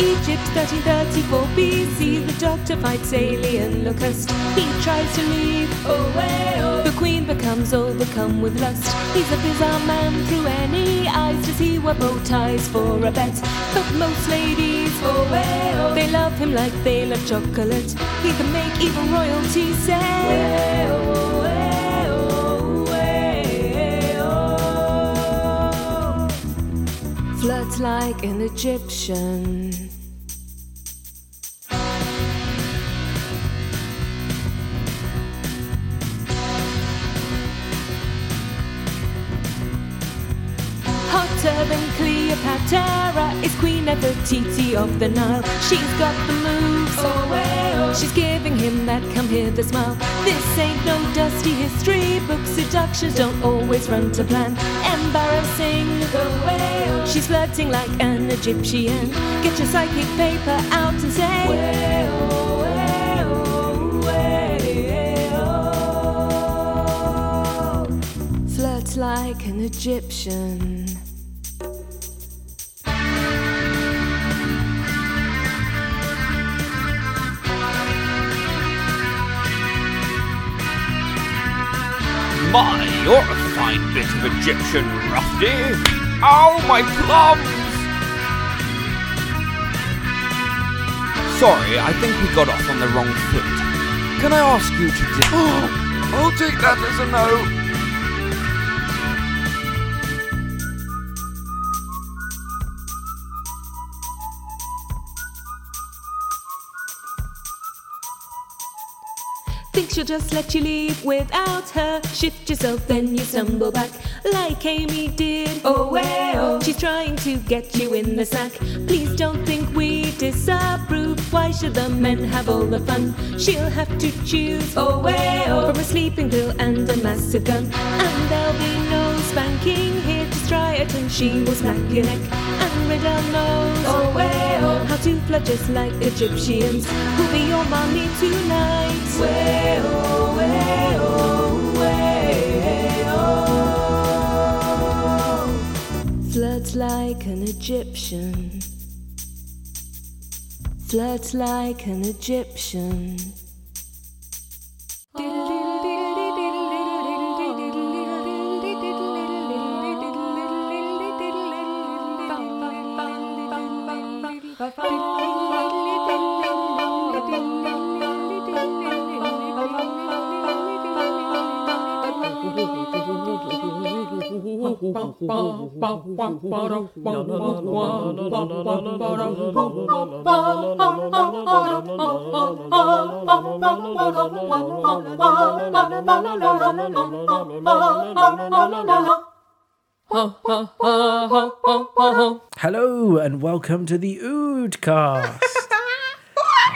Egypt 1334 BC, the doctor fights alien locust. He tries to leave, oh, the queen becomes overcome with lust. He's a bizarre man through any eyes. Does he wear bow ties for a bet? But most ladies, oh, they love him like they love chocolate. He can make even royalty say, Flirts like an Egyptian. Cleopatra is Queen Nefertiti of the Nile. She's got the moves, oh, she's giving him that come hither smile. This ain't no dusty history book. Seductions don't always run to plan. Embarrassing, oh, she's flirting like an Egyptian. Get your psychic paper out and say. Flirts like an Egyptian. My, you're a fine bit of Egyptian, Rufty. Ow, oh, my plums! Sorry, I think we got off on the wrong foot. Can I ask you to Oh I'll take that as a no. Just let you leave without her. Shift yourself, then you stumble back like Amy did. Oh, well, she's trying to get you in the sack. Please don't think we disapprove. Why should the men have all the fun? She'll have to choose. Oh, well, from a sleeping pill and a massive gun. And there'll be no spanking here. Just try it and she will smack your neck. And Riddell knows. Oh, well, how to flirt just like Egyptians. Who'll be your mommy tonight? Way-oh, way-oh, way-oh. Flirts like an Egyptian. Flirts like an Egyptian. Hello and welcome to the Oodcast.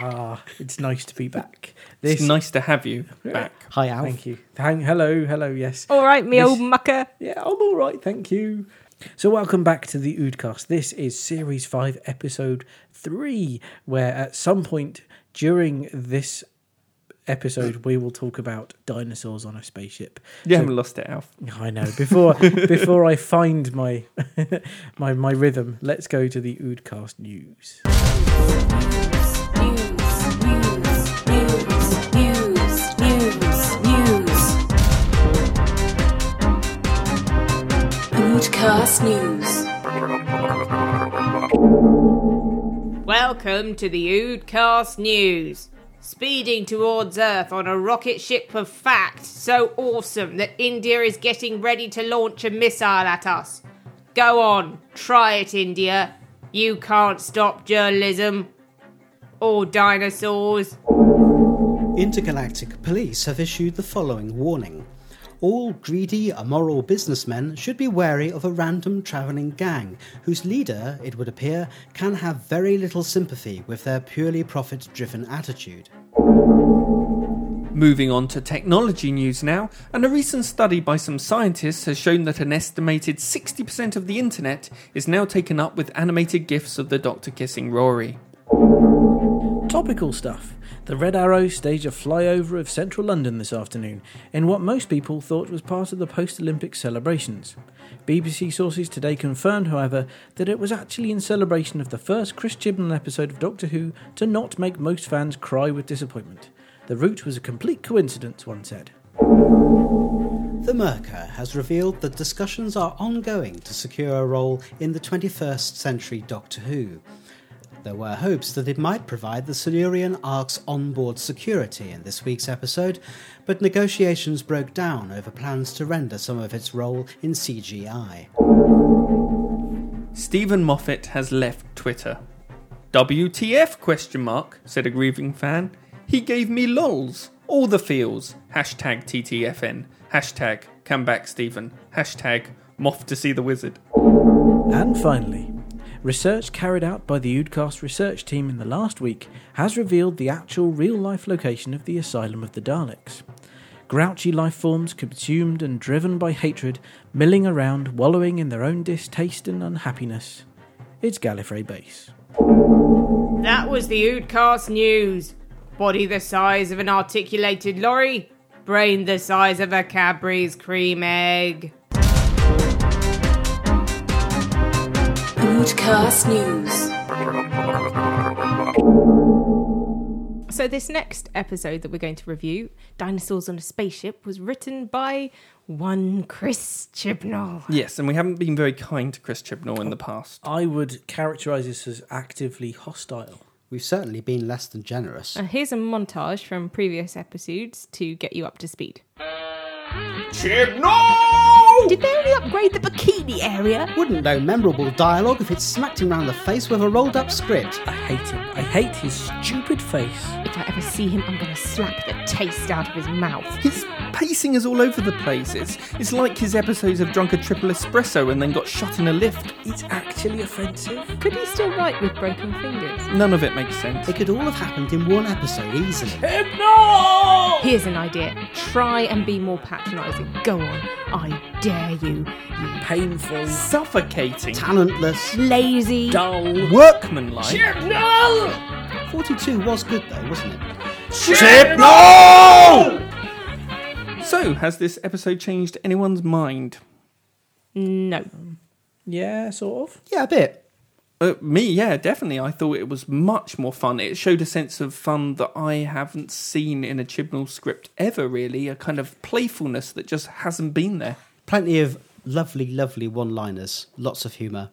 ah, it's nice to be back. This, It's nice to have you back. Hi, Alf. Thank you. Thank, hello, hello. Yes. All right, me This- old mucker. Yeah, I'm all right. Thank you. So, welcome back to the Oodcast. This is Series Five, Episode Three, where at some point during this episode we will talk about dinosaurs on a spaceship. You So- haven't lost it, Alf. I know. Before before I find my my my rhythm, let's go to the Oodcast news. Podcast News. Welcome to the Oodcast News. Speeding towards Earth on a rocket ship of fact so awesome that India is getting ready to launch a missile at us. Go on, try it, India. You can't stop journalism. Or dinosaurs. Intergalactic Police have issued the following warning. All greedy, immoral businessmen should be wary of a random travelling gang whose leader, it would appear, can have very little sympathy with their purely profit driven attitude. Moving on to technology news now, and a recent study by some scientists has shown that an estimated 60% of the internet is now taken up with animated GIFs of the Doctor kissing Rory. Topical stuff. The Red Arrow staged a flyover of central London this afternoon in what most people thought was part of the post Olympic celebrations. BBC sources today confirmed, however, that it was actually in celebration of the first Chris Chibnall episode of Doctor Who to not make most fans cry with disappointment. The route was a complete coincidence, one said. The Merkur has revealed that discussions are ongoing to secure a role in the 21st century Doctor Who. There were hopes that it might provide the Silurian Ark's onboard security in this week's episode, but negotiations broke down over plans to render some of its role in CGI. Steven Moffat has left Twitter. WTF question mark, said a grieving fan. He gave me lols. All the feels. Hashtag TTFN. Hashtag come back Stephen. Hashtag Moff to see the wizard. And finally, research carried out by the Oodcast research team in the last week has revealed the actual real life location of the Asylum of the Daleks. Grouchy life forms, consumed and driven by hatred, milling around, wallowing in their own distaste and unhappiness. It's Gallifrey Base. That was the Oodcast News. Body the size of an articulated lorry, brain the size of a Cadbury's cream egg. Podcast News. So, this next episode that we're going to review, Dinosaurs on a Spaceship, was written by one Chris Chibnall. Yes, and we haven't been very kind to Chris Chibnall in the past. I would characterise this as actively hostile. We've certainly been less than generous. And here's a montage from previous episodes to get you up to speed. Chib, no! Did they only upgrade the bikini area? Wouldn't know memorable dialogue if it smacked him round the face with a rolled up script. I hate him. I hate his stupid face. If I ever see him, I'm going to slap the taste out of his mouth. His pacing is all over the place. It's, it's like his episodes have drunk a triple espresso and then got shot in a lift. It's actually offensive. Could he still write with broken fingers? None of it makes sense. It could all have happened in one episode easily. No! Here's an idea. Try and be more patronising. Go on. I dare you. You Painful. Suffocating. Talentless. lazy. Dull. Workmanlike. 42 was good though, wasn't it? Chib, no! So, has this episode changed anyone's mind? No. Yeah, sort of. Yeah, a bit. Uh, me, yeah, definitely. I thought it was much more fun. It showed a sense of fun that I haven't seen in a Chibnall script ever, really. A kind of playfulness that just hasn't been there. Plenty of lovely, lovely one liners. Lots of humour.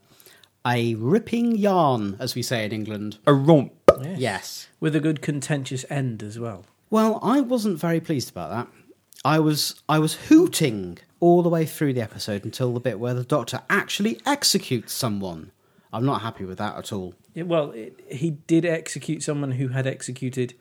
A ripping yarn, as we say in England. A romp. Yes. With a good contentious end as well. Well, I wasn't very pleased about that. I was I was hooting all the way through the episode until the bit where the doctor actually executes someone. I'm not happy with that at all. Yeah, well, it, he did execute someone who had executed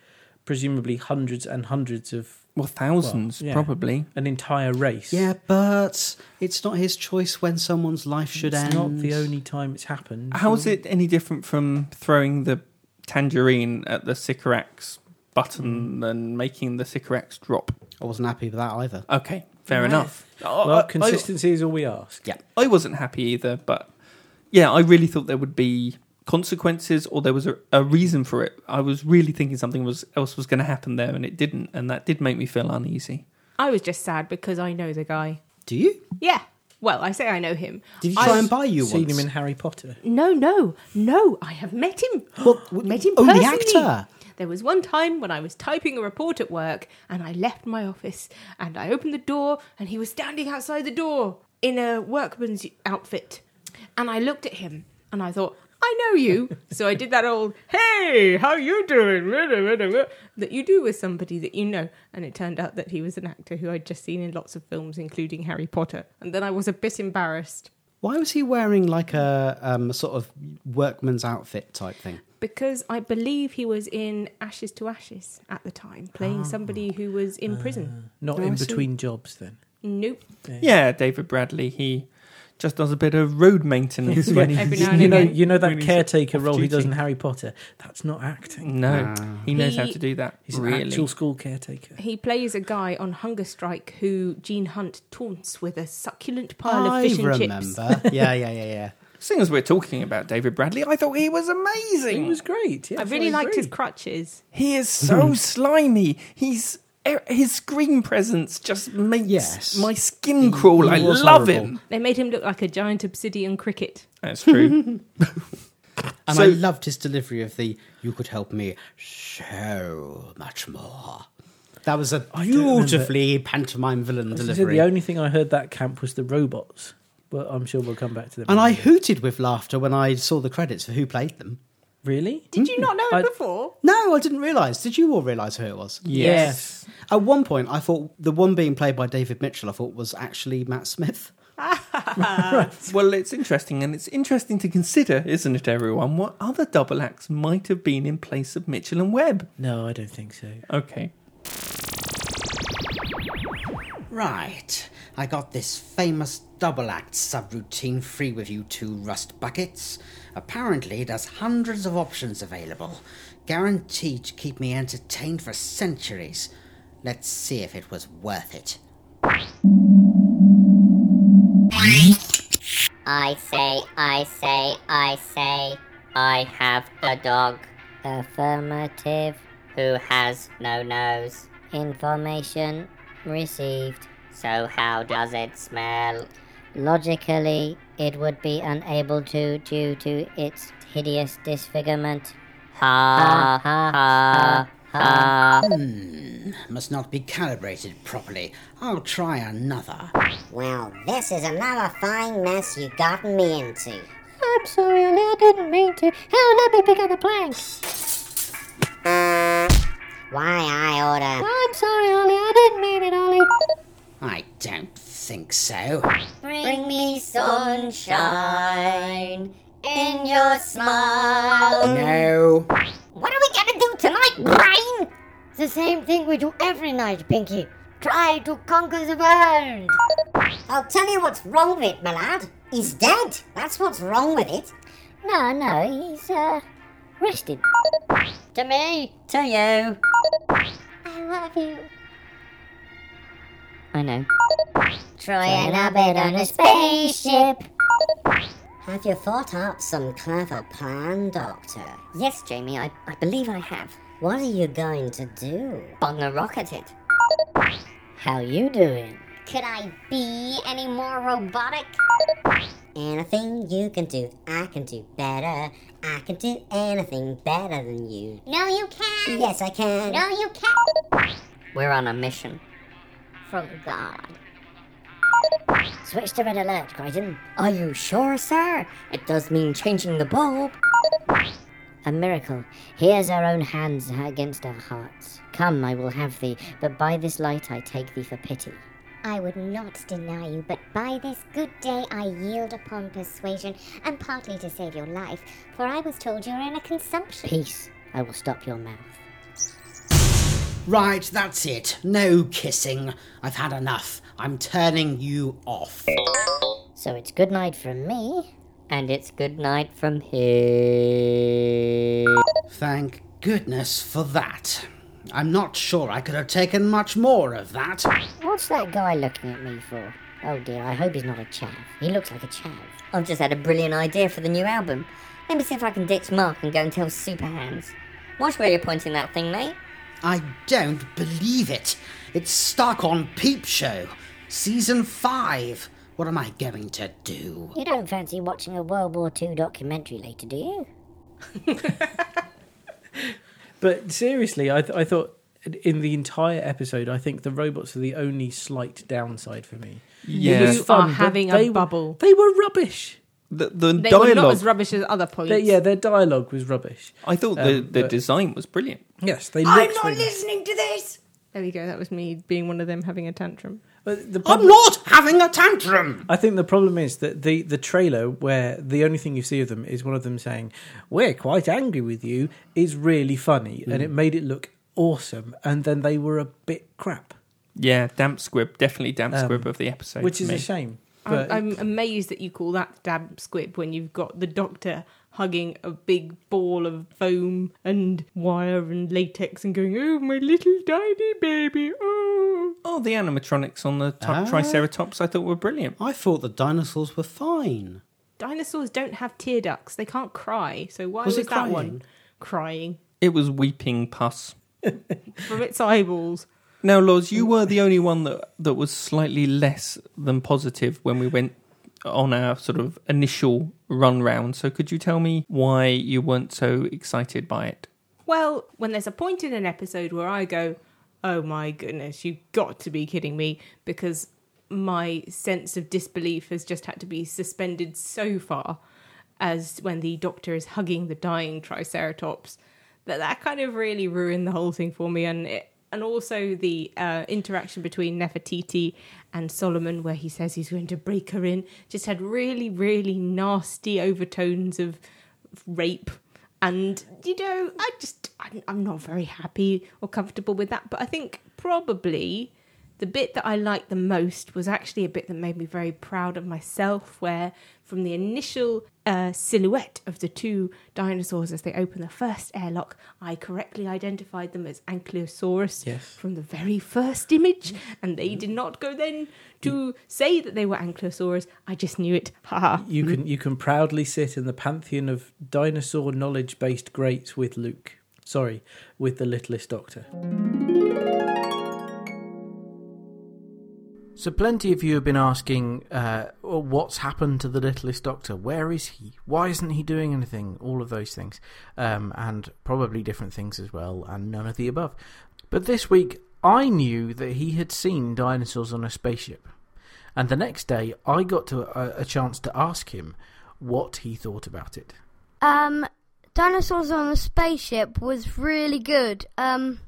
presumably hundreds and hundreds of Well, thousands, Well, yeah. probably. an entire race. Yeah, but it's not his choice when someone's life should it's end. not the only time it's happened. How is it any different from throwing the tangerine at the Sycorax button mm. and making the Sycorax drop? I wasn't happy with that either. Okay, fair Right. enough. Oh, Well, I- consistency is all we ask. Yeah. I, I wasn't happy either, but yeah, I really thought there would be consequences or there was a, a reason for it. I was really thinking something was else was going to happen there, and it didn't, and that did make me feel uneasy. I was just sad because I know the guy. Do you? Yeah. Well, I say I know him. Did he I- try and buy you Seen once? him in Harry Potter. No, no, no. I have met him. Well, w- met him oh, the personally. actor. There was one time when I was typing a report at work and I left my office and I opened the door and he was standing outside the door in a workman's outfit. And I looked at him and I thought, I know you. so I did that old, hey, how you doing? that you do with somebody that you know. And it turned out that he was an actor who I'd just seen in lots of films, including Harry Potter. And then I was a bit embarrassed. Why was he wearing like a, um, a sort of workman's outfit type thing? Because I believe he was in Ashes to Ashes at the time, playing somebody who was in prison. Not Oh, in between jobs, then. Nope. Yeah, David Bradley, he just does a bit of road maintenance when Every he's now and you know, again. you know that he's caretaker off role he does duty. in Harry Potter. That's not acting. No, Ah. he knows how He- to do that. He's an actual school caretaker. He plays a guy on hunger strike who Gene Hunt taunts with a succulent pile of I fish and chips. remember. yeah, yeah, yeah, yeah. Seeing as we're talking about David Bradley, I thought he was amazing. He was great. I really liked his crutches. He is so slimy. He's er, his screen presence just makes Yes. my skin crawl. he I love horrible. him. They made him look like a giant obsidian cricket. That's true. And So- I loved his delivery of the "You could help me so much more." That was a beautifully pantomime villain As I said, delivery. the only thing I heard that camp was the robots, but I'm sure we'll come back to them. and I hooted with laughter when I saw the credits for who played them. really Did you hmm. not know it I- before? No, I didn't realise. Did you all realise who it was? yes. At one point, I thought the one being played by David Mitchell, I thought was actually Matt Smith. Well, it's interesting, and it's interesting to consider, isn't it, everyone? What other double acts might have been in place of Mitchell and Webb? No, I don't think so. Okay. Right. I got this famous double act subroutine free with you two rust buckets. Apparently, there's hundreds of options available, guaranteed to keep me entertained for centuries. Let's see if it was worth it. I say, I say, I say, I have a dog. Affirmative. Who has no nose? Information received. So, how does it smell? Logically, it would be unable to due to its hideous disfigurement. Ha ha ha ha. Hmm, Must not be calibrated properly. I'll try another. Well, this is another fine mess you've gotten me into. I'm sorry, Ollie, I didn't mean to. Hell, let me pick up the plank. Why I order. I'm sorry, Ollie, I didn't mean it, Ollie. I don't think so. Bring me sunshine in your smile. No. What are we gonna do tonight, brain? It's the same thing we do every night, Pinky. Try to conquer the world. I'll tell you what's wrong with it, my lad. He's dead. That's what's wrong with it. No, no, he's, uh, rested. To me. To you. I love you. I know. Trying a bit on a spaceship. Have you thought out some clever plan, Doctor? Yes, Jamie, I, I believe I have. What are you going to do? Bung a rocket it. How you doing? Could I be any more robotic? Anything you can do, I can do better. I can do anything better than you. No, you can't. Yes, I can. No, you can't. We're on a mission. From God. Switch to red alert, Kryten. Are you sure, sir? It does mean changing the bulb. A miracle. Here's our own hands against our hearts. Come, I will have thee, but by this light I take thee for pity. I would not deny you, but by this good day I yield upon persuasion, and partly to save your life, for I was told you are in a consumption. Peace. I will stop your mouth. Right, that's it. No kissing. I've had enough. I'm turning you off. So it's good night from me, and it's good night from him. Thank goodness for that. I'm not sure I could have taken much more of that. What's that guy looking at me for? Oh dear, I hope he's not a chav. He looks like a chav. I've just had a brilliant idea for the new album. Let me see if I can ditch Mark and go and tell Superhands. Watch where you're pointing that thing, mate. I don't believe it. It's stuck on Peep Show. Season 5. What am I going to do? You don't fancy watching a World War II documentary later, do you? But seriously, I, th- I thought in the entire episode, I think the robots are the only slight downside for me. Yeah. You fun, are having a they were- They were rubbish. The, the They were not dialogue. as rubbish as other points. Their- yeah, their dialogue was rubbish. I thought the, Um, the but- design was brilliant. Yes, they looked. really- listening to this! There we go. That was me being one of them having a tantrum. But the I'm not having a tantrum! I think the problem is that the the trailer, where the only thing you see of them is one of them saying, "We're quite angry with you," is really funny, and Mm. it made it look awesome. And then they were a bit crap, Yeah, damp squib, definitely damp Um, squib of the episode. which is me. a shame. I'm, I'm amazed that you call that damp squib when you've got the doctor hugging a big ball of foam and wire and latex and going, "Oh, my little tiny baby, oh." Oh, the animatronics on the t- Ah. Triceratops I thought were brilliant. I thought the dinosaurs were fine. dinosaurs don't have tear ducts. They can't cry. So why Was was, it that crying? one crying It was weeping pus. from its eyeballs? Now, Laws, you were the only one that, that was slightly less than positive when we went on our sort of initial run round. So, could you tell me why you weren't so excited by it? Well, when there's a point in an episode where I go, oh my goodness, you've got to be kidding me, because my sense of disbelief has just had to be suspended so far as when the doctor is hugging the dying Triceratops, that that kind of really ruined the whole thing for me. And it, and also the uh, interaction between Nefertiti and Solomon, where he says he's going to break her in, just had really, really nasty overtones of rape. And you know i just I'm, not very happy or comfortable with that. But i think probably the bit that i liked the most was actually a bit that made me very proud of myself where from the initial uh, silhouette of the two dinosaurs as they open the first airlock i correctly identified them as ankylosaurus Yes. from the very first image and they did not go then to say that they were ankylosaurus i just knew it haha You can you can proudly sit in the pantheon of dinosaur knowledge based greats with Luke. Sorry, with the littlest doctor. So, plenty of you have been asking, uh, well, what's happened to the littlest doctor? Where is he? Why isn't he doing anything? All of those things. Um, and probably different things as well, and none of the above. But this week, I knew that he had seen dinosaurs on a spaceship. And the next day, I got to a, a chance to ask him what he thought about it. Um, Dinosaurs on a Spaceship was really good. Um,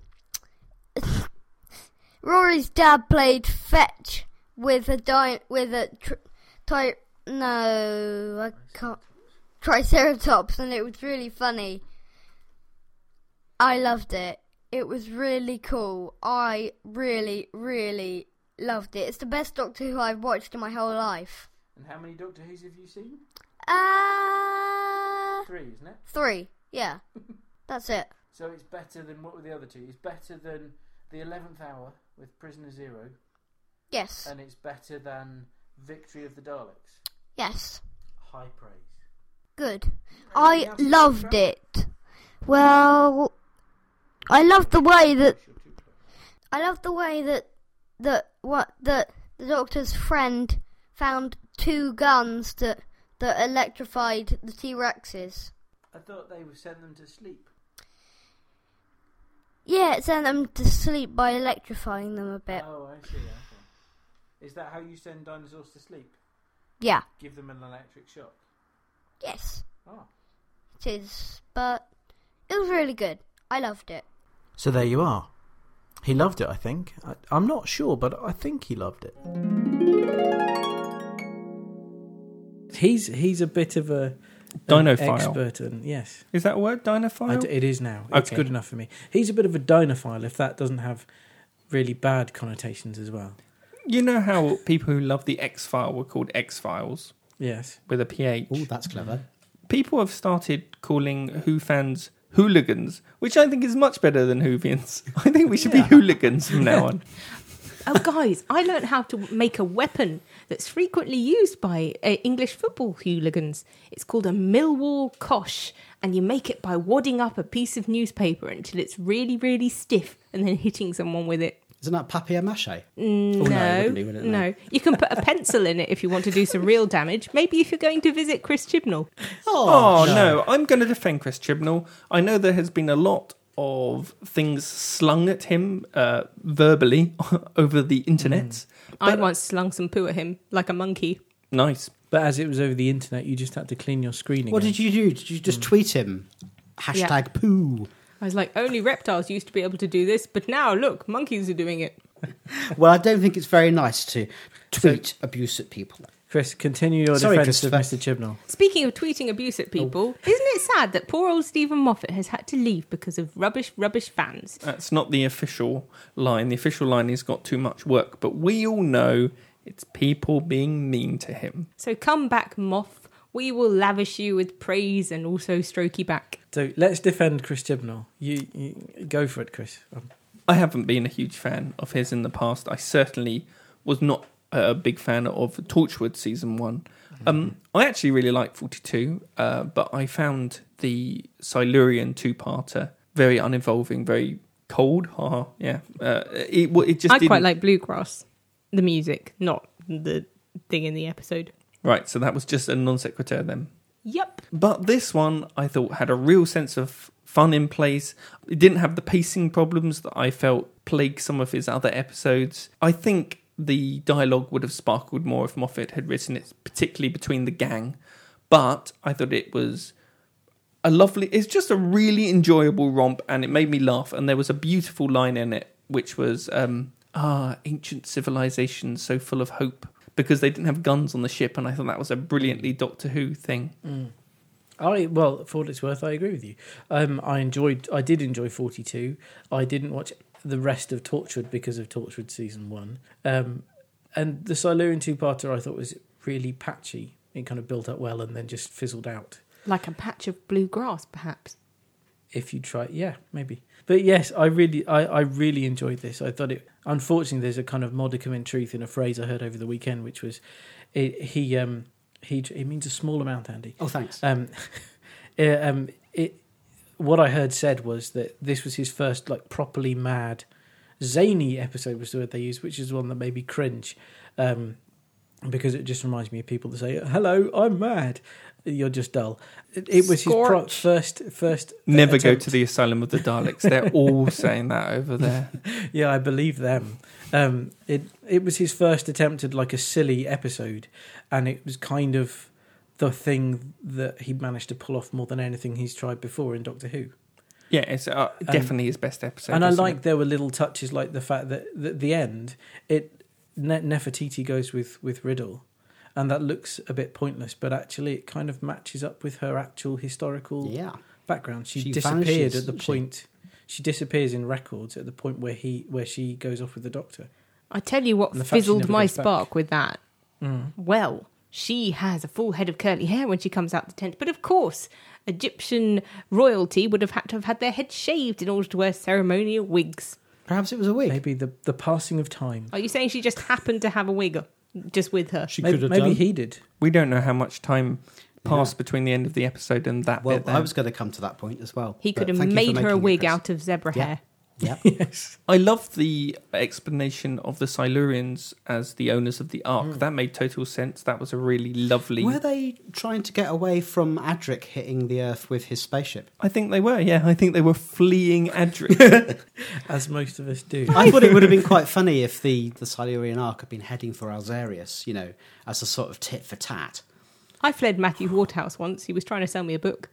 Rory's dad played fetch with a di- with a tr- tri- no, I can't Triceratops, and it was really funny. I loved it. It was really cool. I really, really loved it. It's the best Doctor Who I've watched in my whole life. And how many Doctor Who's have you seen? Uh, Three, isn't it? three. Yeah, that's it. So it's better than what were the other two? It's better than the Eleventh Hour with Prisoner Zero, Yes, and it's better than Victory of the Daleks. yes. High praise. Good. I loved it. Well, I loved the way that I loved the way that that what that the doctor's friend found two guns that that electrified the T Rexes. I thought they would send them to sleep. Yeah, it sent them um, to sleep by electrifying them a bit. Oh, I see. Okay. Is that how you send dinosaurs to sleep? Yeah. Give them an electric shock. Yes, Oh. it is. But it was really good. I loved it. So there you are. He loved it, I think. I, I'm not sure, but I think he loved it. He's he's a bit of a an Dinophile. expert, and yes, Is that a word? Dinophile? I d it is now. It's Okay. good enough for me. He's a bit of a dinophile, if that doesn't have really bad connotations as well. You know how people who love the X File were called X Files Yes. with a PH? Oh, that's clever. People have started calling Who fans hooligans, which I think is much better than Whovians. I think we should be hooligans from now on. Oh, guys, I learned how to make a weapon that's frequently used by uh, English football hooligans. It's called a Millwall Kosh, and you make it by wadding up a piece of newspaper until it's really, really stiff and then hitting someone with it. Isn't that papier mâche? Mm, Oh, no, it no, be, no. You can put a pencil in it if you want to do some real damage. Maybe if you're going to visit Chris Chibnall. Oh, no. I'm going to defend Chris Chibnall. I know there has been a lot of things slung at him uh, verbally over the internet. I once slung some poo at him like a monkey. Nice. But as it was over the internet, you just had to clean your screen again. What did you do? Did you just tweet him? Hashtag poo. I was like, only reptiles used to be able to do this, but now look, monkeys are doing it. Well, I don't think it's very nice to tweet abuse at people. Chris, continue your Sorry, defence of Mr. Chibnall. Speaking of tweeting abuse at oh. people, isn't it sad that poor old Steven Moffat has had to leave because of rubbish, rubbish fans? That's not the official line. The official line is got too much work, but we all know it's people being mean to him. So come back, Moff. We will lavish you with praise and also stroke you back. So let's defend Chris Chibnall. You, you go for it, Chris. I haven't been a huge fan of his in the past. I certainly was not a big fan of Torchwood season one. Um, I actually really like 42, uh, but I found the Silurian two-parter very uninvolving, very cold. Haha, yeah. Uh, it, it just I quite didn't- like bluegrass, the music, not the thing in the episode. Right, so that was just a non sequitur then. Yep. But this one, I thought, had a real sense of fun in place. It didn't have the pacing problems that I felt plague some of his other episodes. I think the dialogue would have sparkled more if Moffat had written it, particularly between the gang. But I thought it was a lovely, it's just a really enjoyable romp and it made me laugh. And there was a beautiful line in it, which was, um, ah, ancient civilization so full of hope. Because they didn't have guns on the ship, and I thought that was a brilliantly Doctor Who thing. I well, for what it's worth, I agree with you. Um, I enjoyed. I did enjoy Forty Two. I didn't watch the rest of Torchwood because of Torchwood season one. Um, and the Silurian two parter I thought was really patchy. It kind of built up well and then just fizzled out. Like a patch of blue grass, perhaps. If you try, yeah, maybe. But yes, I really, I, I really enjoyed this. I thought it. Unfortunately, there's a kind of modicum in truth in a phrase I heard over the weekend, which was, it, he, um, he, it means a small amount, Andy. Oh, thanks. Um, uh, um, it, what I heard said was that this was his first like properly mad, zany episode was the word they used, which is one that made me cringe, um, because it just reminds me of people that say, "Hello, I'm mad." You're just dull. It, it was his pro- first first. Never go to the Asylum of the Daleks. They're all saying that over there. Yeah, I believe them. Um, it it was his first attempt at like a silly episode, and it was kind of the thing that he managed to pull off more than anything he's tried before in Doctor Who. Yeah, it's uh, definitely his best episode. and I like it? there were little touches like the fact that at the end it ne- Nefertiti goes with with Riddell, and that looks a bit pointless, but actually it kind of matches up with her actual historical Yeah. background. She, She disappeared vanishes, at the doesn't she? point. She disappears in records at the point where he where she goes off with the Doctor. I tell you what And the fact she fizzled my goes back. spark with that. Well, she has a full head of curly hair when she comes out the tent, but of course, Egyptian royalty would have had to have had their heads shaved in order to wear ceremonial wigs. Perhaps it was a wig. Maybe the the passing of time. Are you saying she just happened to have a wig uh, just with her? She Maybe, could have maybe done. he did. We don't know how much time passed between the end of the episode and that Well, bit. Then. I was going to come to that point as well. He but could have thank you for made her a making it, wig Chris. out of zebra Yeah. hair. Yeah. yes. I love the explanation of the Silurians as the owners of the Ark. Hmm. That made total sense. That was a really lovely. Were they trying to get away from Adric hitting the Earth with his spaceship? I think they were. Yeah, I think they were fleeing Adric. As most of us do. I thought it would have been quite funny if the, the Silurian Ark had been heading for Alzarius, you know, as a sort of tit for tat. I fled Matthew Waterhouse once. He was trying to sell me a book.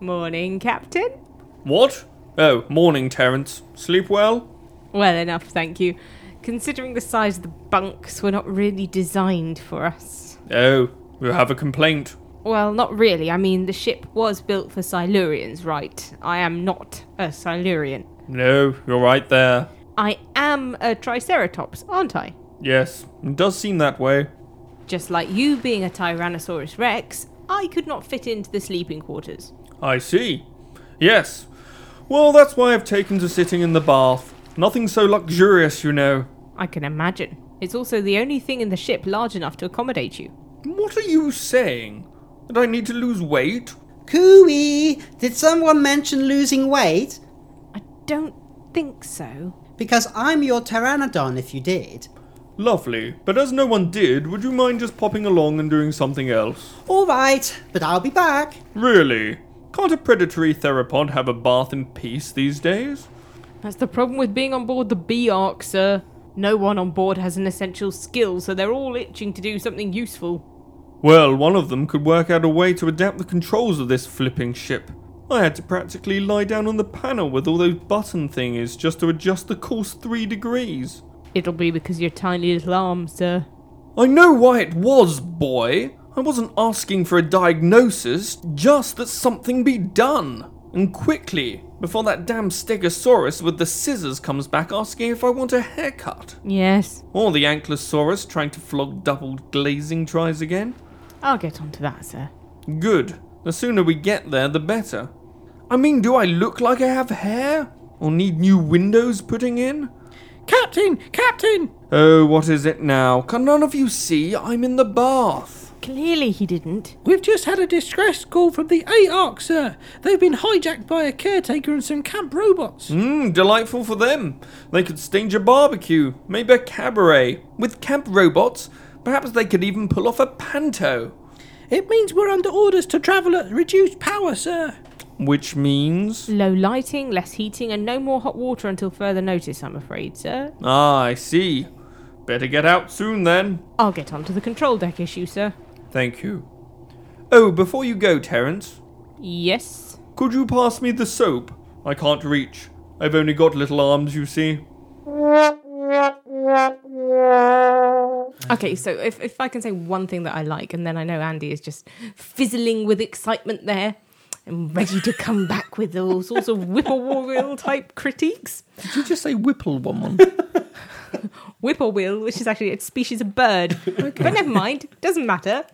Morning, Captain. what? Oh, morning, Terence. Sleep well? Well enough, thank you. Considering the size of the bunks, were not really designed for us. Oh, you have a complaint. Well, not really. I mean, the ship was built for Silurians, right? I am not a Silurian. No, you're right there. I am a Triceratops, aren't I? Yes, it does seem that way. Just like you being a Tyrannosaurus Rex, I could not fit into the sleeping quarters. I see. Yes. Well, that's why I've taken to sitting in the bath. Nothing so luxurious, you know. I can imagine. It's also the only thing in the ship large enough to accommodate you. What are you saying? That I need to lose weight? Cooey! Did someone mention losing weight? I don't think so. Because I'm your pteranodon if you did. Lovely. But as no one did, would you mind just popping along and doing something else? All right, but I'll be back. Really? Can't a predatory theropod have a bath in peace these days? That's the problem with being on board the B Ark, sir. No one on board has an essential skill, so they're all itching to do something useful. Well, one of them could work out a way to adapt the controls of this flipping ship. I had to practically lie down on the panel with all those button thingies just to adjust the course three degrees. It'll be because you're tiny little arms, sir. I know why it was, boy. I wasn't asking for a diagnosis, just that something be done. And quickly, before that damn Stegosaurus with the scissors comes back asking if I want a haircut. Yes, Or the Ankylosaurus trying to flog double glazing tries again. I'll get onto that, sir. Good. The sooner we get there, the better. I mean, do I look like I have hair? Or need new windows putting in? Captain! Captain! Oh, what is it now? Can none of you see I'm in the bath? Clearly he didn't. We've just had a distress call from the A-Arc, sir. They've been hijacked by a caretaker and some camp robots. Mmm, delightful for them. They could stage a barbecue, maybe a cabaret. With camp robots, perhaps they could even pull off a panto. It means we're under orders to travel at reduced power, sir. Which means. Low lighting, less heating, and no more hot water until further notice, I'm afraid, sir. Ah, I see. Better get out soon then. I'll get onto the control deck issue, sir. Thank you. Oh, before you go, Terence, Yes? could you pass me the soap? I can't reach. I've only got little arms, you see. Okay, so if, if I can say one thing that I like, and then I know Andy is just fizzling with excitement there and ready to come back with all sorts of whippoorwill type critiques. Did you just say whipple one one? Whippoorwill, which is actually a species of bird. But never mind, doesn't matter.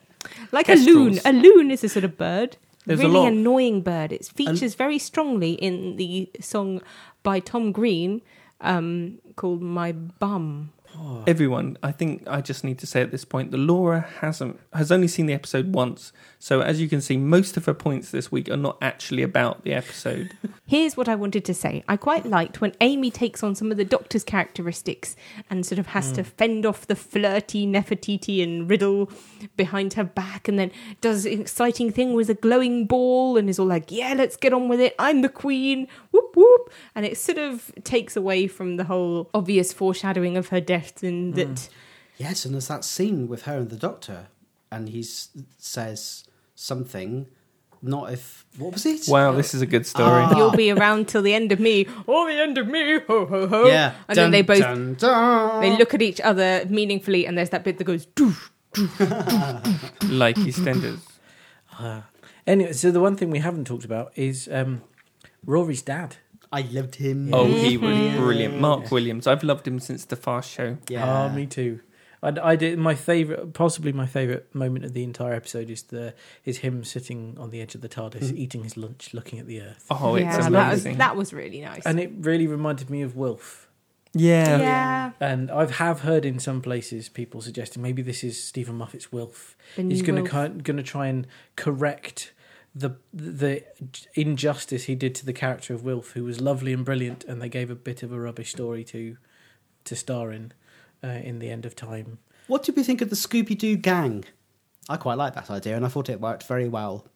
Like a loon. A loon is a sort of bird. There's a really annoying bird. It features very strongly in the song by Tom Green um, called My Bum. Oh. Everyone, I think I just need to say at this point, that Laura hasn't has only seen the episode once. So as you can see, most of her points this week are not actually about the episode. Here's what I wanted to say. I quite liked when Amy takes on some of the Doctor's characteristics and sort of has to mm. fend off the flirty Nefertiti and Riddell behind her back and then does an exciting thing with a glowing ball and is all like, yeah, let's get on with it. I'm the queen. Whoop, whoop. And it sort of takes away from the whole obvious foreshadowing of her death and that... Yes, and there's that scene with her and the doctor, and he says something. Not if what was it? wow, this is a good story. Ah. You'll be around till the end of me, or the end of me, ho ho ho. Yeah, and then they both dun, dun. They look at each other meaningfully, and there's that bit that goes doof. like EastEnders. Anyway, so the one thing we haven't talked about is um, Rory's dad. I loved him. Oh, he was Mm-hmm. brilliant. Mark Williams. I've loved him since the Fast Show. yeah. Ah, me too. I, I did my favorite, possibly my favorite moment of the entire episode is the is him sitting on the edge of the TARDIS, eating his lunch, looking at the Earth, Oh, it's yeah, that was amazing. that was really nice. and it really reminded me of Wilf. yeah. yeah, And I have have heard in some places people suggesting maybe this is Steven Moffat's Wilf. The He's new going Wilf. to going to try and correct the the injustice he did to the character of Wilf, who was lovely and brilliant, and they gave a bit of a rubbish story to to star in uh, in the end of time. What did we think of the Scooby Doo gang? I quite like that idea, and I thought it worked very well.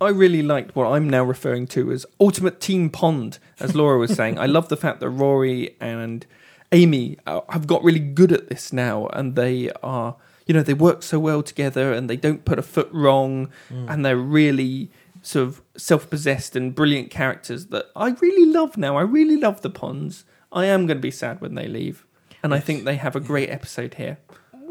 I really liked what I'm now referring to as Ultimate Team Pond, as Laura was saying. I love the fact that Rory and Amy uh, have got really good at this now, and they are, you know, they work so well together, and they don't put a foot wrong, mm. and they're really sort of self-possessed and brilliant characters that I really love now. I really love the Ponds. I am going to be sad when they leave, and I think they have a great episode here.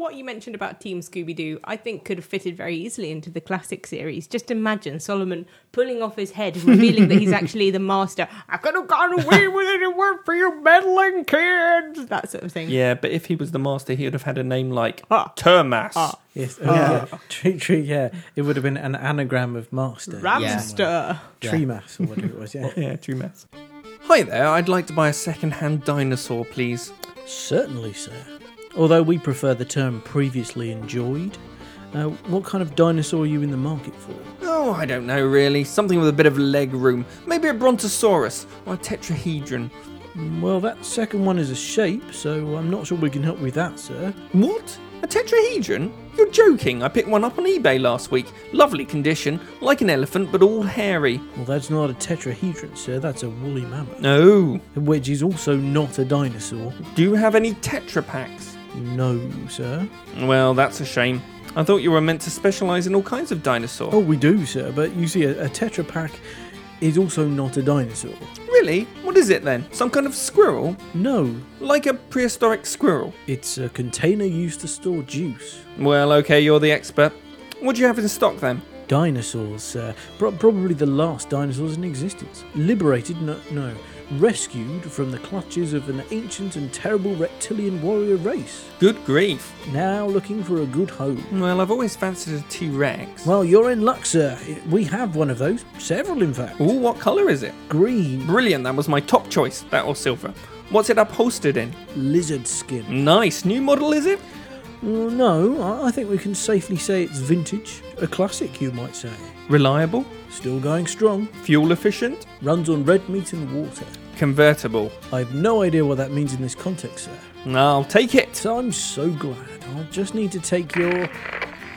What you mentioned about Team Scooby Doo, I think could have fitted very easily into the classic series. Just imagine Solomon pulling off his head, revealing that he's actually the master. I could have gone away with it if it weren't for you meddling kids. That sort of thing. Yeah, but if he was the master, he would have had a name like Ah. Tremas. Ah. Yes, oh, yeah, tree, tree, yeah. It would have been an anagram of master, Ramster. tree mass or whatever it was. Yeah, Yeah, true maths. Hi there, I'd like to buy a second-hand dinosaur, please. certainly, sir. Although we prefer the term previously enjoyed. Uh, what kind of dinosaur are you in the market for? Oh, I don't know really. Something with a bit of leg room. Maybe a brontosaurus or a tetrahedron. Well, that second one is a shape, so I'm not sure we can help with that, sir. What? A tetrahedron? You're joking. I picked one up on eBay last week. Lovely condition, like an elephant but all hairy. Well, that's not a tetrahedron, sir. That's a woolly mammoth, No. which is also not a dinosaur. Do you have any tetra packs? No, sir. Well, that's a shame. I thought you were meant to specialise in all kinds of dinosaur. Oh, we do, sir. But you see, a, a tetra pack is also not a dinosaur. Really? What is it then? Some kind of squirrel? No, Like a prehistoric squirrel? it's a container used to store juice. Well, okay, you're the expert. What do you have in stock then? Dinosaurs, sir. Pro- probably the last dinosaurs in existence. Liberated, no, no. Rescued from the clutches of an ancient and terrible reptilian warrior race. Good grief. Now looking for a good home. Well, I've always fancied a T Rex. Well, you're in luck, sir. We have one of those. Several, in fact. Ooh, what colour is it? Green. Brilliant, that was my top choice, that or silver. What's it upholstered in? Lizard skin. Nice. New model, is it? Well, no, I- I think we can safely say it's vintage. A classic, you might say. Reliable? Still going strong. Fuel efficient? Runs on red meat and water. Convertible? I have no idea what that means in this context, sir. I'll take it. So I'm so glad. I'll just need to take your.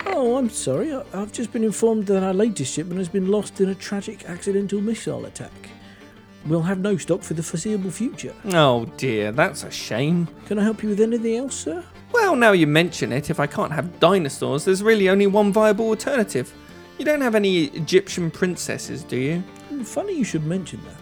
Oh, I'm sorry. I- I've just been informed that our latest shipment has been lost in a tragic accidental missile attack. We'll have no stock for the foreseeable future. Oh dear, that's a shame. Can I help you with anything else, sir? Well, now you mention it, if I can't have dinosaurs, there's really only one viable alternative. You don't have any Egyptian princesses, do you? Hmm, Funny you should mention that.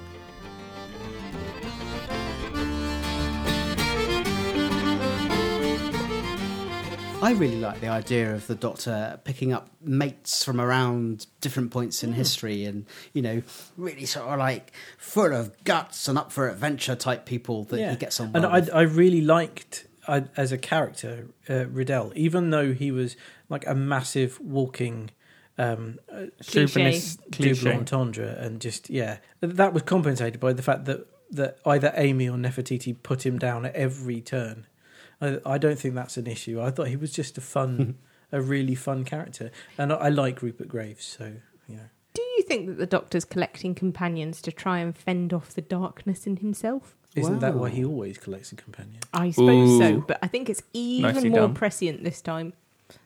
I really like the idea of the Doctor picking up mates from around different points in history and, you know, really sort of like full of guts and up for adventure type people that he gets on and I. I really liked I, as a character uh, Riddell, even though he was like a massive walking um, uh, Chauvinist double cliche. entendre, and just yeah, that was compensated by the fact that that either Amy or Nefertiti put him down at every turn. I, I don't think that's an issue. I thought he was just a fun, a really fun character, and I, I like Rupert Graves, so you know. Do you think that the Doctor's collecting companions to try and fend off the darkness in himself? Isn't that why he always collects a companion? I suppose so, but I think it's even Nicely more done. prescient this time.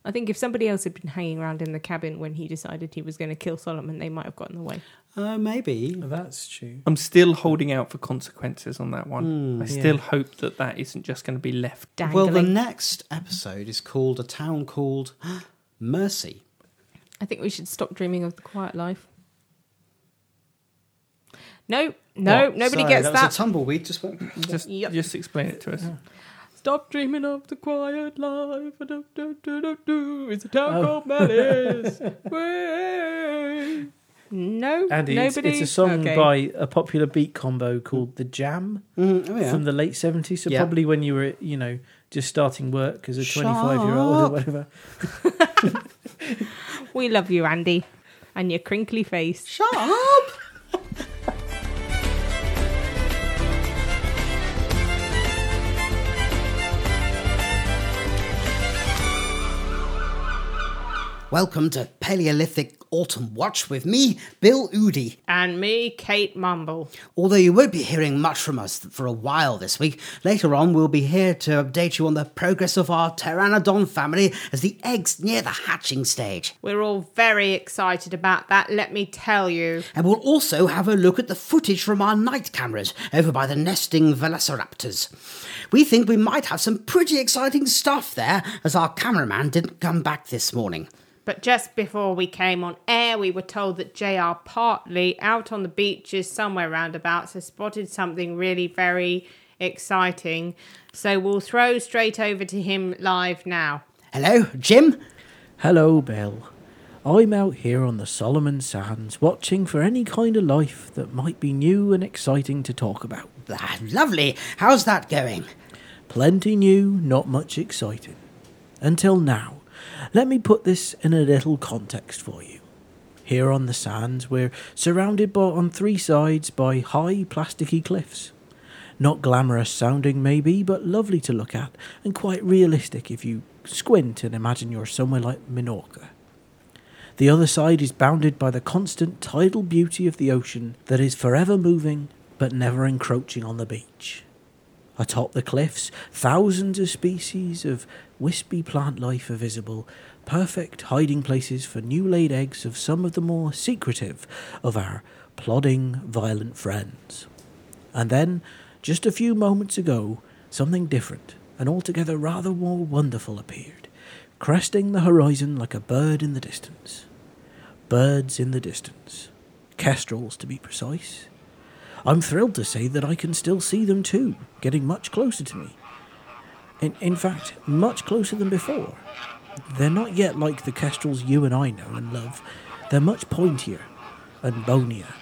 I think if somebody else had been hanging around in the cabin when he decided he was going to kill Solomon, they might have gotten away. Uh, maybe. That's true. I'm still holding out for consequences on that one. Hmm. I still Yeah. hope that that isn't just going to be left. Dangling. Well, the next episode is called A Town Called Mercy. I think we should stop dreaming of the quiet life. No, no, What? nobody Sorry, gets that. that. was a tumbleweed. Just went. Just, Yep. just explain it to us. Stop dreaming of the quiet life. Do, do, do, do, do. It's a town Oh. called Malice. Way. no, Andy, it's, nobody. it's a song Okay. by a popular beat combo called The Jam Mm, oh, yeah. from the late 70s. So Yeah. probably when you were, you know, just starting work as a 25 year old or whatever. We love you, Andy, and your crinkly face. Shut up! Welcome to Paleolithic Autumn Watch with me, Bill Oody. And me, Kate Mumble. Although you won't be hearing much from us for a while this week, later on we'll be here to update you on the progress of our Pteranodon family as the eggs near the hatching stage. We're all very excited about that, let me tell you. And we'll also have a look at the footage from our night cameras over by the nesting velociraptors. We think we might have some pretty exciting stuff there, as our cameraman didn't come back this morning. But just before we came on air, we were told that JR Partly, out on the beaches somewhere roundabouts, has spotted something really very exciting. So we'll throw straight over to him live now. Hello, Jim? Hello, Bill. I'm out here on the Solomon Sands watching for any kind of life that might be new and exciting to talk about. Ah, lovely. How's that going? Plenty new, not much exciting. Until now. Let me put this in a little context for you. Here on the sands, we're surrounded by, on three sides by high plasticky cliffs. Not glamorous sounding, maybe, but lovely to look at, and quite realistic if you squint and imagine you're somewhere like Minorca. The other side is bounded by the constant tidal beauty of the ocean that is forever moving but never encroaching on the beach. Atop the cliffs, thousands of species of wispy plant life are visible, perfect hiding places for new laid eggs of some of the more secretive of our plodding, violent friends. And then, just a few moments ago, something different and altogether rather more wonderful appeared, cresting the horizon like a bird in the distance. Birds in the distance. Kestrels, to be precise. I'm thrilled to say that I can still see them too, getting much closer to me. In, in fact, much closer than before. They're not yet like the kestrels you and I know and love. They're much pointier and bonier.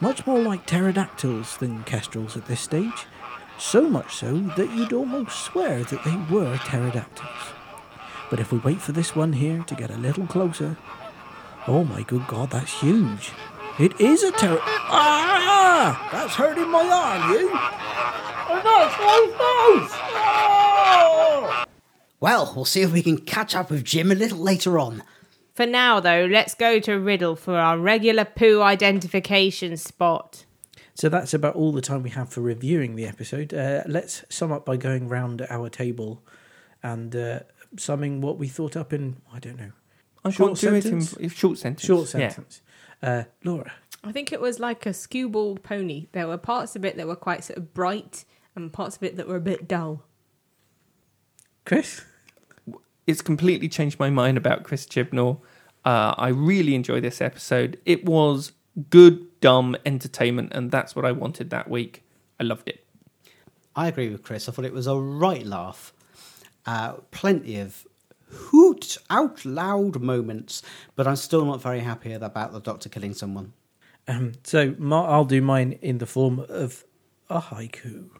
Much more like pterodactyls than kestrels at this stage. So much so that you'd almost swear that they were pterodactyls. But if we wait for this one here to get a little closer. Oh my good god, that's huge. It is a pter. Ah! That's hurting my arm, you! Well, we'll see if we can catch up with Jim a little later on. For now, though, let's go to Riddell for our regular poo identification spot. So that's about all the time we have for reviewing the episode. Uh, let's sum up by going round our table and uh, summing what we thought up in, I don't know, I Short can't do it sentence? in short sentence. short Yeah. Uh, Laura. I think it was like a skewbald pony. There were parts of it that were quite sort of bright and parts of it that were a bit dull. Chris? it's completely changed my mind about Chris Chibnall. Uh, I really enjoy this episode. It was good, dumb entertainment, and that's what I wanted that week. I loved it. I agree with Chris. I thought it was a right laugh. Uh, plenty of hoot out loud moments, but I'm still not very happy about the doctor killing someone. Um, so ma- I'll do mine in the form of a haiku.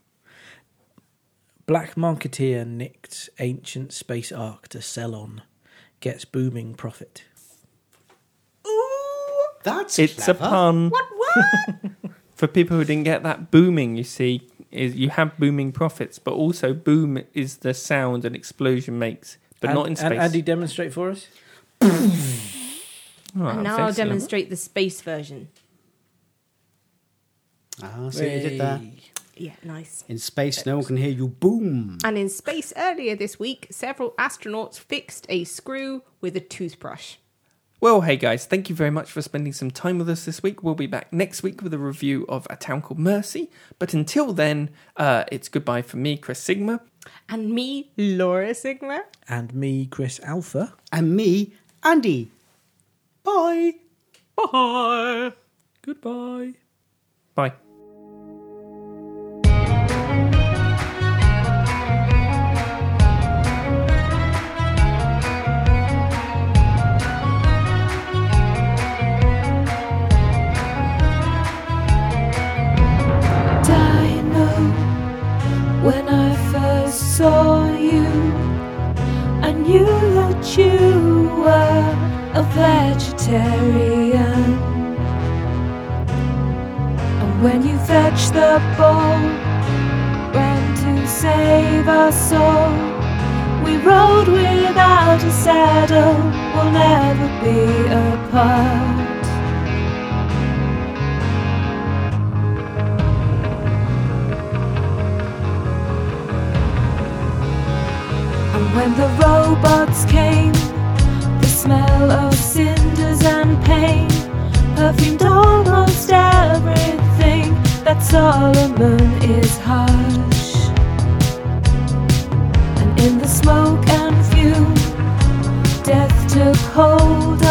Black Marketeer nicked ancient space ark to sell on. Gets booming profit. Ooh, that's It's clever. a pun. What? What? For people who didn't get that, booming, you see, is you have booming profits, but also boom is the sound an explosion makes, but and, not in space. And Andy, demonstrate for us. Oh, and now I'll excellent. demonstrate the space version. Ah, see what you did there. Yeah, nice. In space, no one can hear you. Boom. And in space earlier this week, several astronauts fixed a screw with a toothbrush. Well, hey guys, thank you very much for spending some time with us this week. We'll be back next week with a review of A Town Called Mercy. But until then, uh, it's goodbye from me, Chris Sigma. And me, Laura Sigma. And me, Chris Alpha. And me, Andy. Bye. Bye. Goodbye. Bye. Knew that you were a vegetarian. And when you fetched the bowl, ran to save us all, we rode without a saddle, we'll never be apart. When the robots came, the smell of cinders and pain perfumed almost everything that Solomon is harsh. And in the smoke and fume, death took hold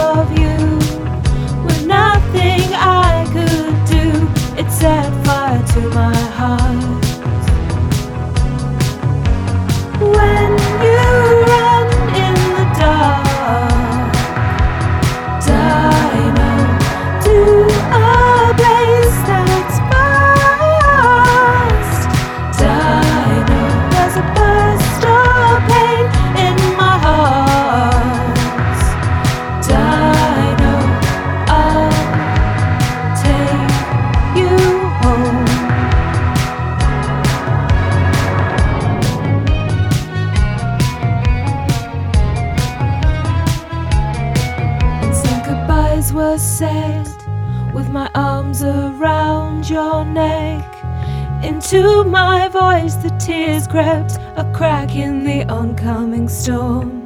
Into my voice, the tears crept a crack in the oncoming storm.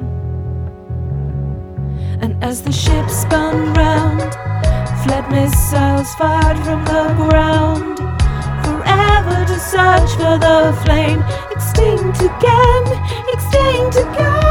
And as the ship spun round, fled missiles fired from the ground. Forever to search for the flame, extinct again, extinct again.